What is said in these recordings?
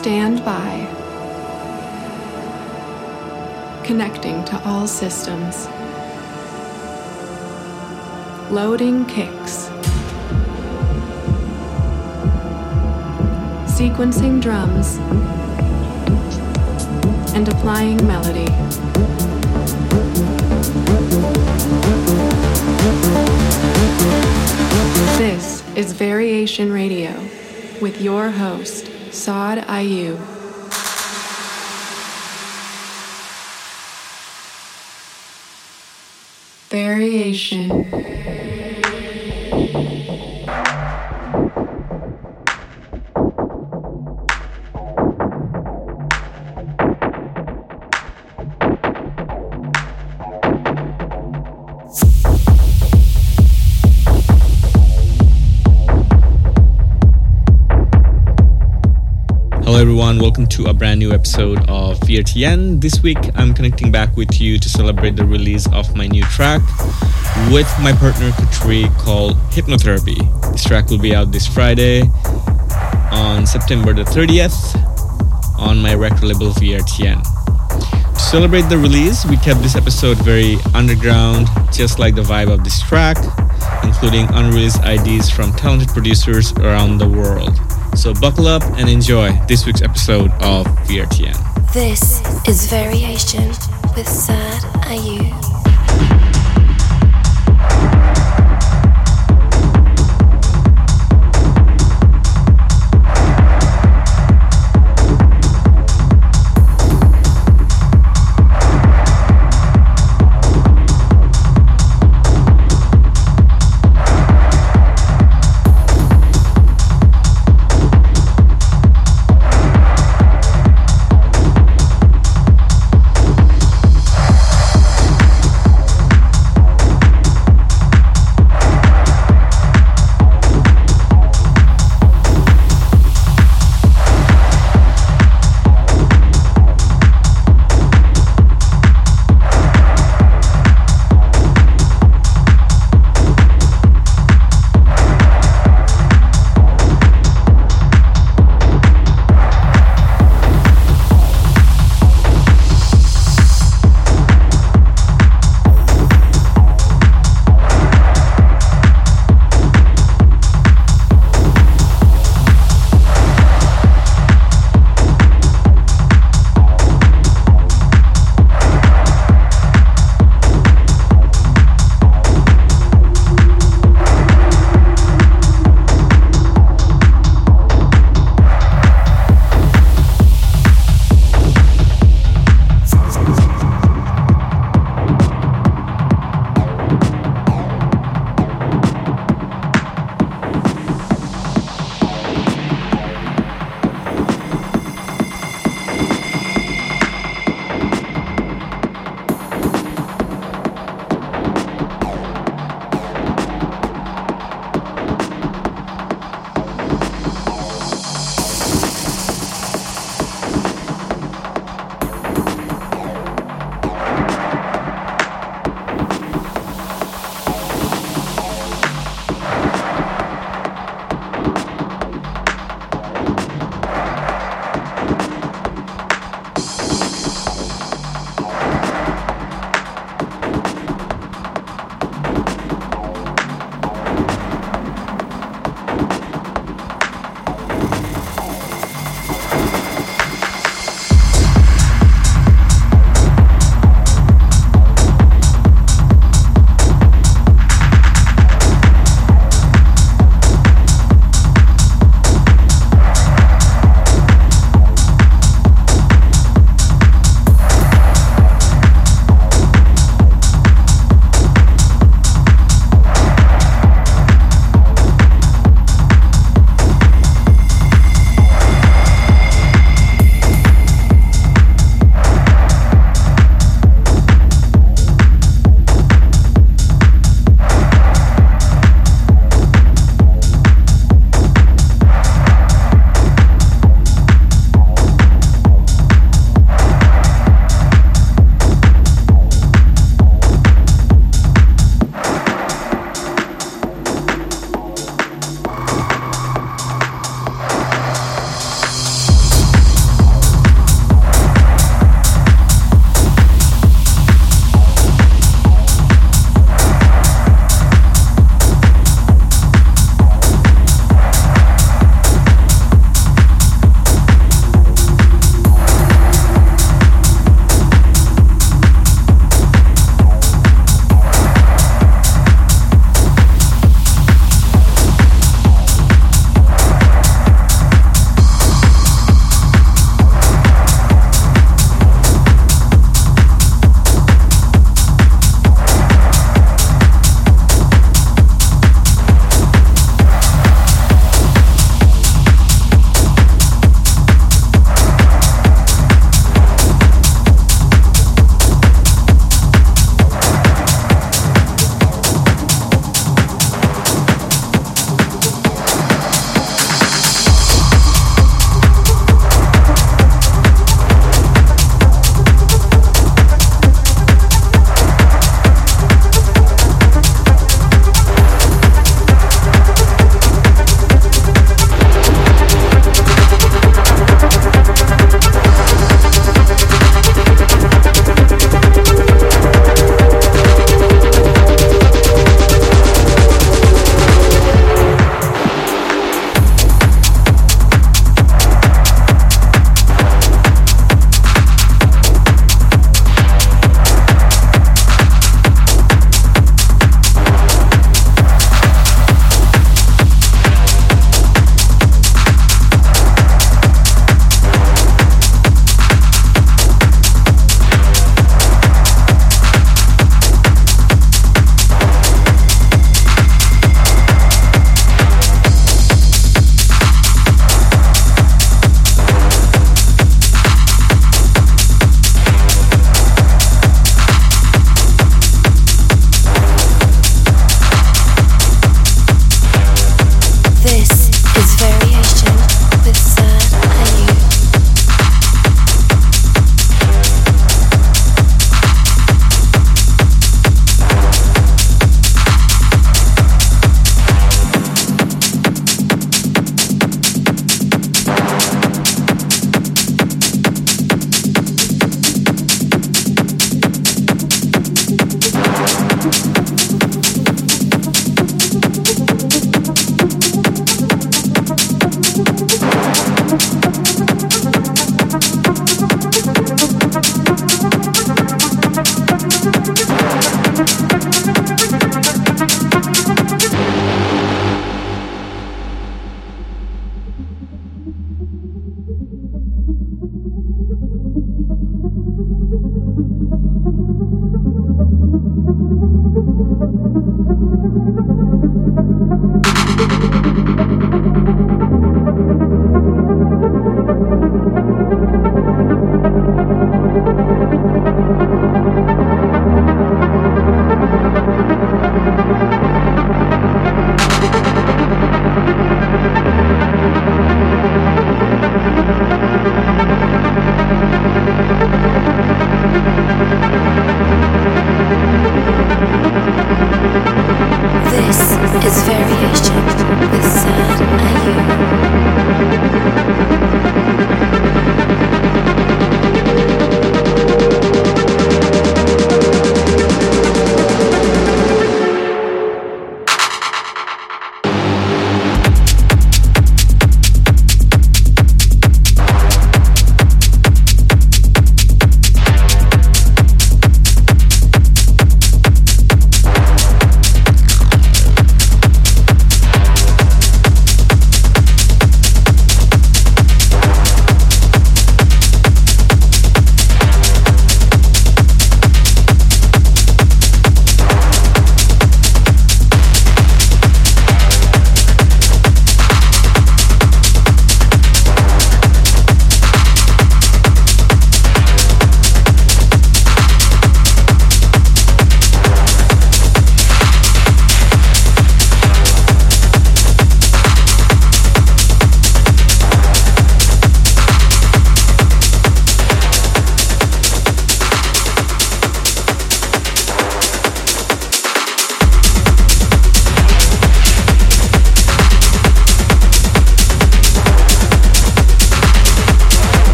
Stand by. Connecting to all systems. Loading kicks. Sequencing drums. And applying melody. This is Variation Radio with your host, Saad Ayub. Variation. Welcome to a brand new episode of VRTN. This week I'm connecting back with you to celebrate the release of my new track with my partner Katri called Hypnotherapy. This track will be out this Friday on September the 30th on my record label VRTN. To celebrate the release, we kept this episode very underground, just like the vibe of this track, including unreleased IDs from talented producers around the world. So buckle up and enjoy this week's episode of VRTN. This is Variation with Saad Ayub.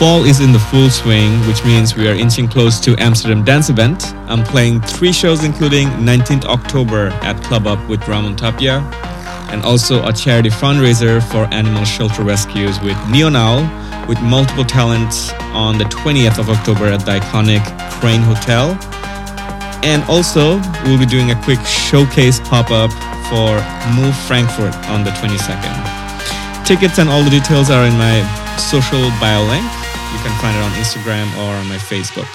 Fall is in the full swing, which means we are inching close to Amsterdam Dance Event. I'm playing three shows, including 19th October at Club Up with Ramon Tapia, and also a charity fundraiser for animal shelter rescues with Neonow, with multiple talents on the 20th of October at the iconic Crane Hotel. And also, we'll be doing a quick showcase pop up for Move Frankfurt on the 22nd. Tickets and all the details are in my social bio link. You can find it on Instagram or on my Facebook.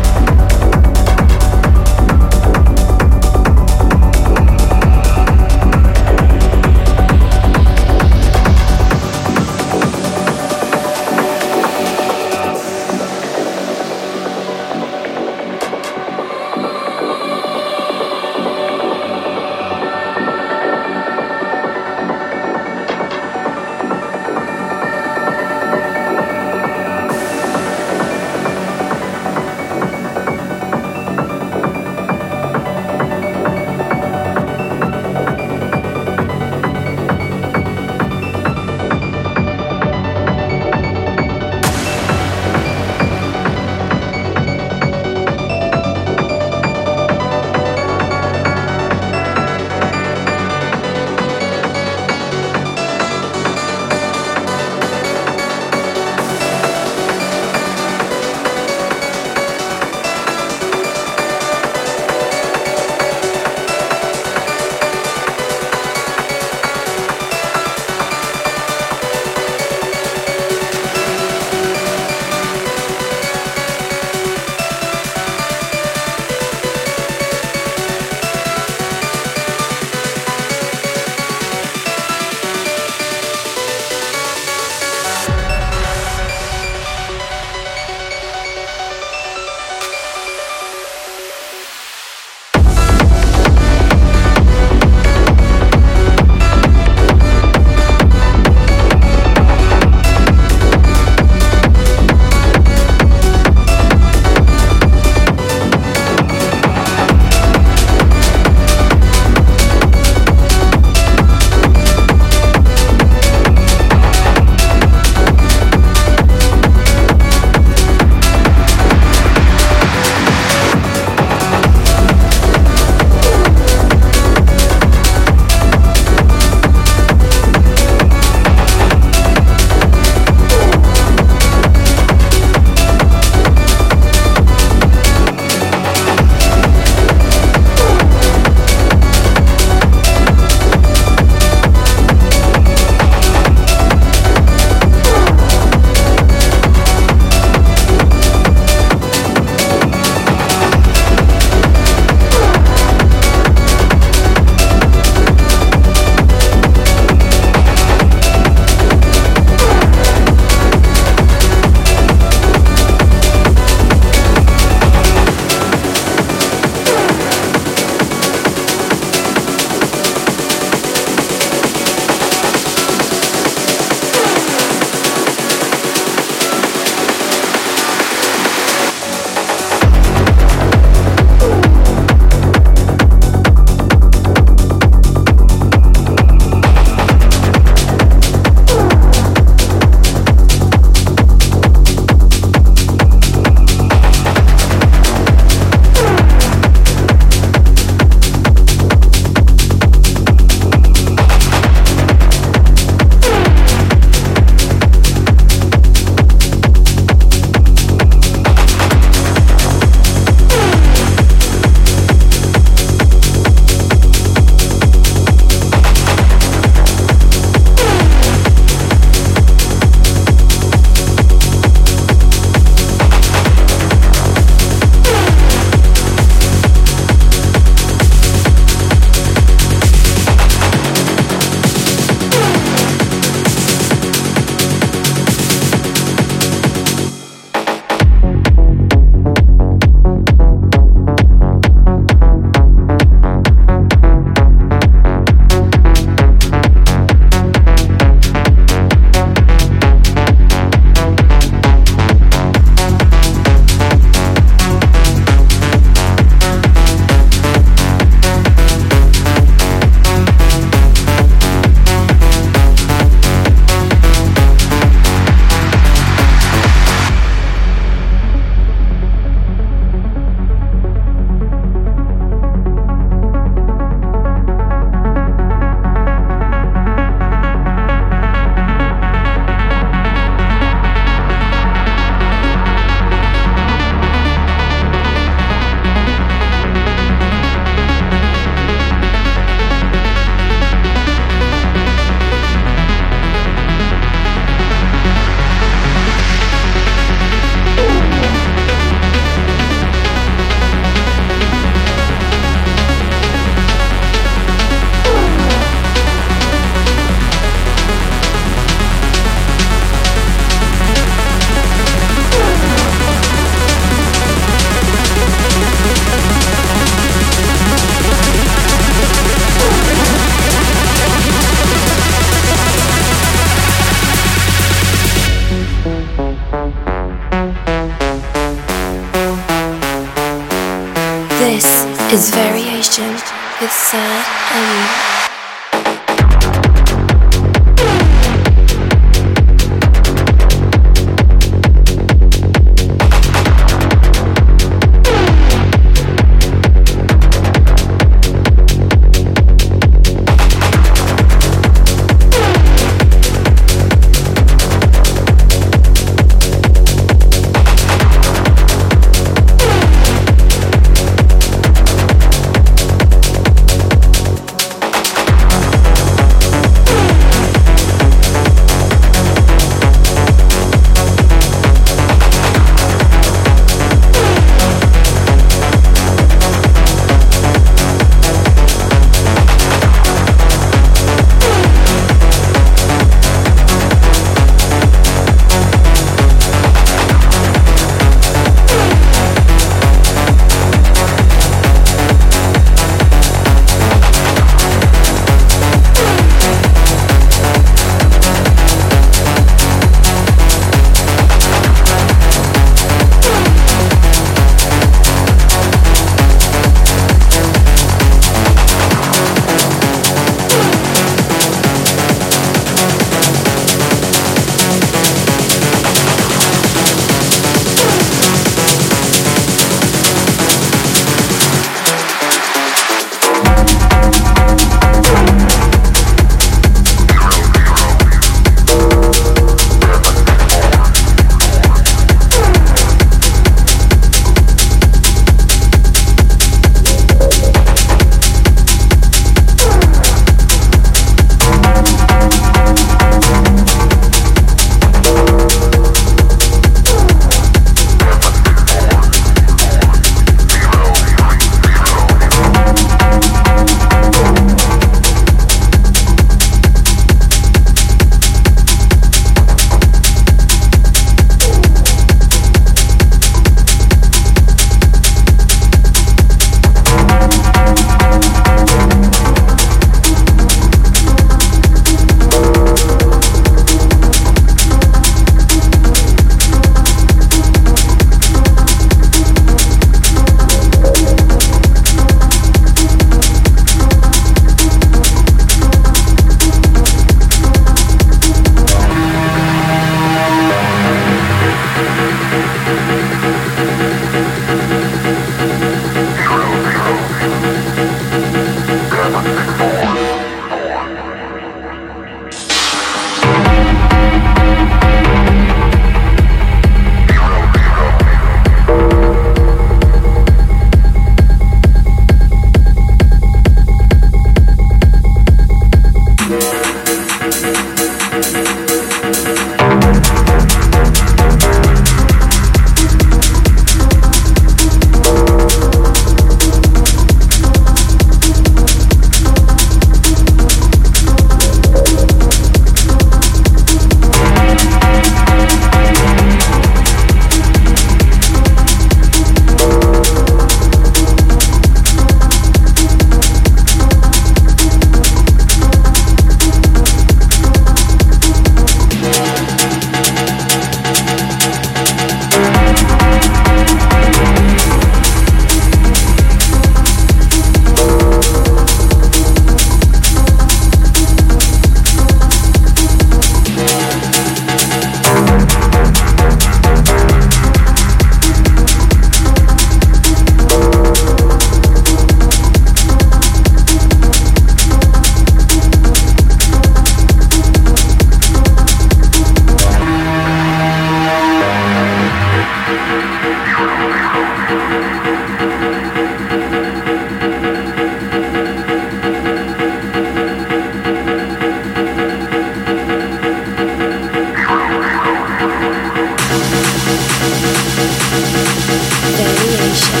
没事儿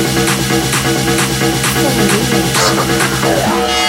那你的眼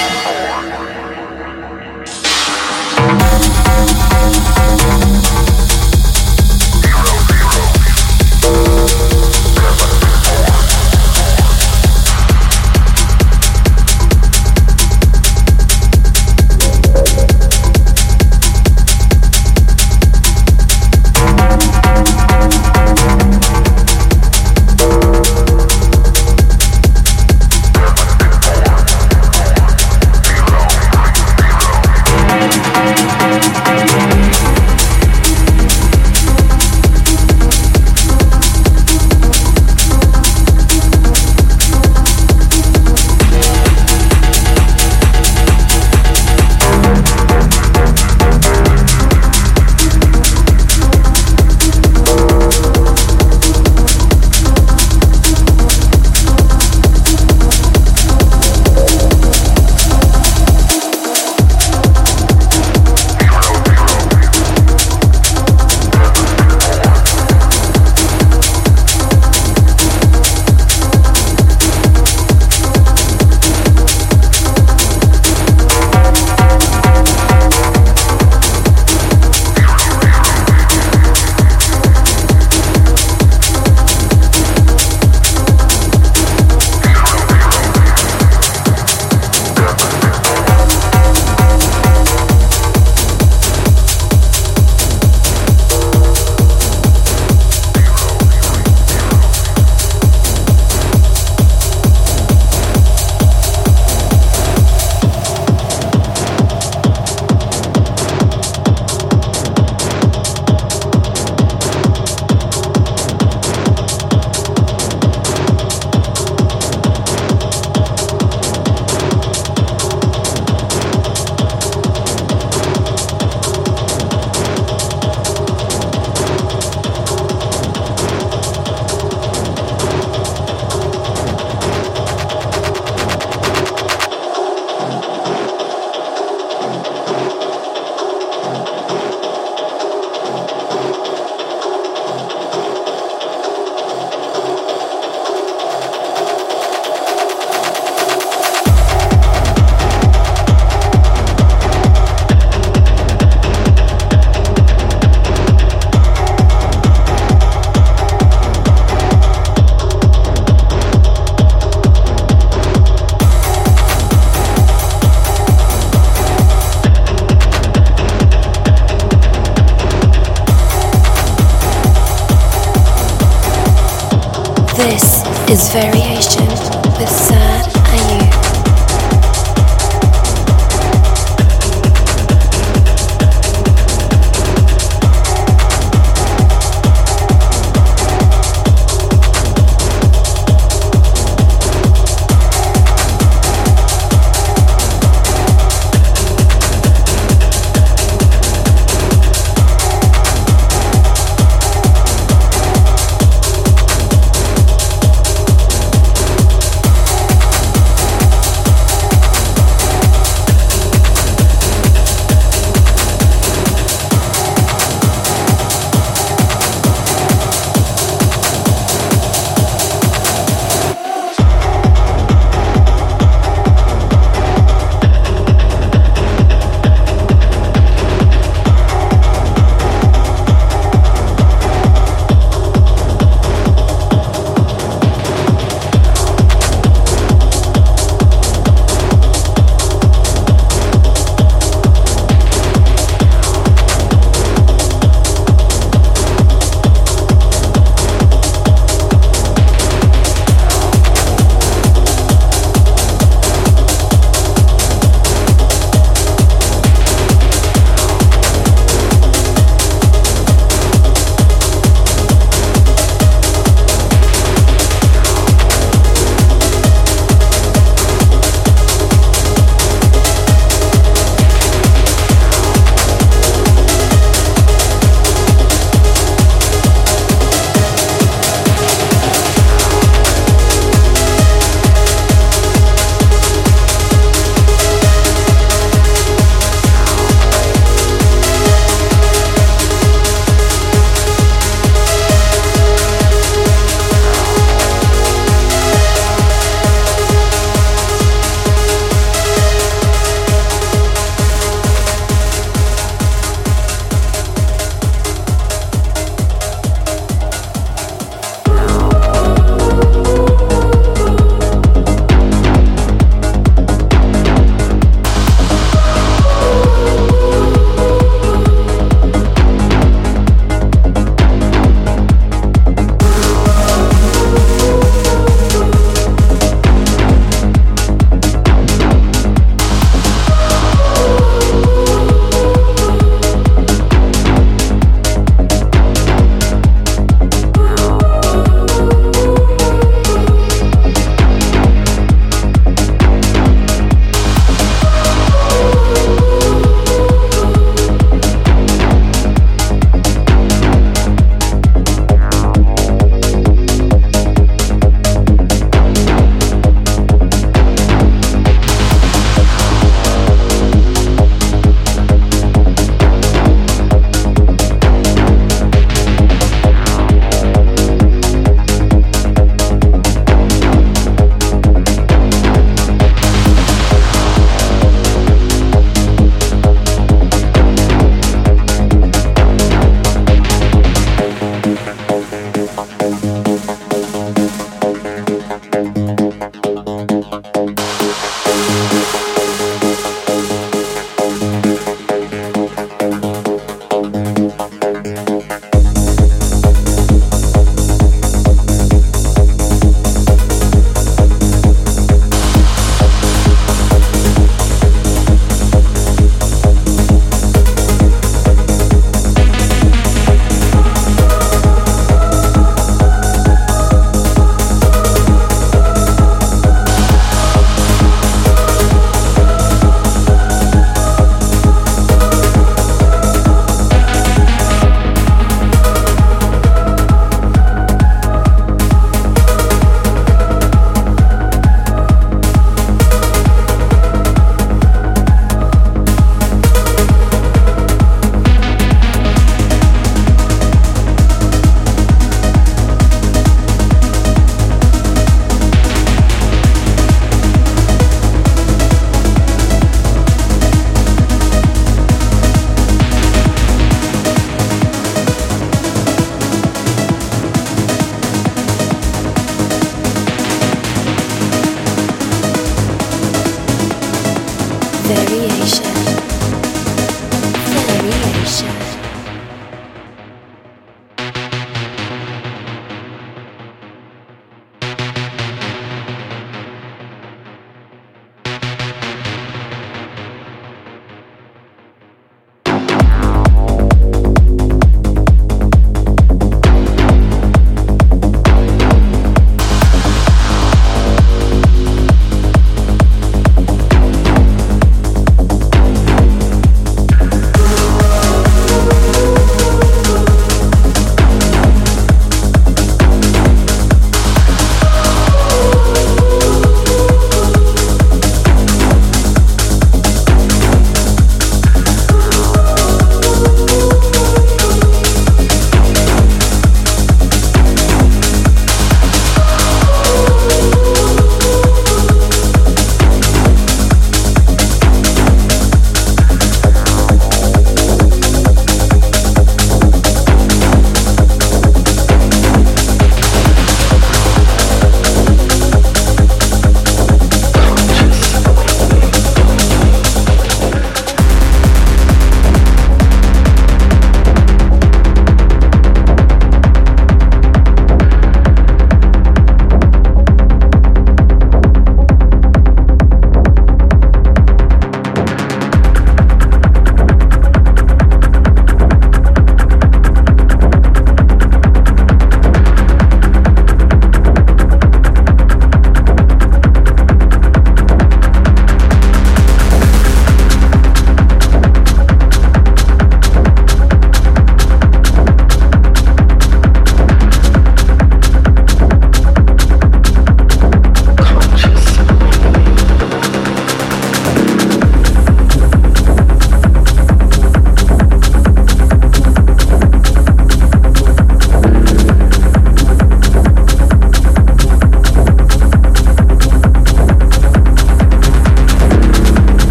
Day.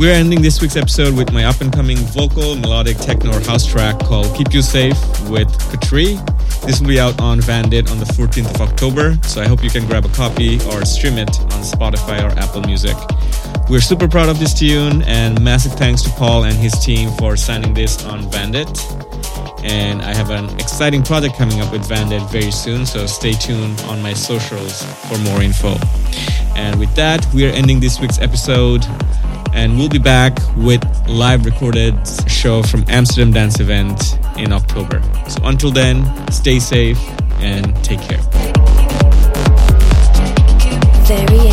We're ending this week's episode with my up and coming vocal melodic techno house track called Keep You Safe with Katri. This will be out on Vandit on the 14th of October, so I hope you can grab a copy or stream it on Spotify or Apple Music. We're super proud of this tune, and massive thanks to Paul and his team for signing this on Vandit. And I have an exciting project coming up with Vandit very soon, so stay tuned on my socials for more info. And with that, we are ending this week's episode and we'll be back with live recorded show from Amsterdam Dance Event in October. So until then, stay safe and take care. Variation.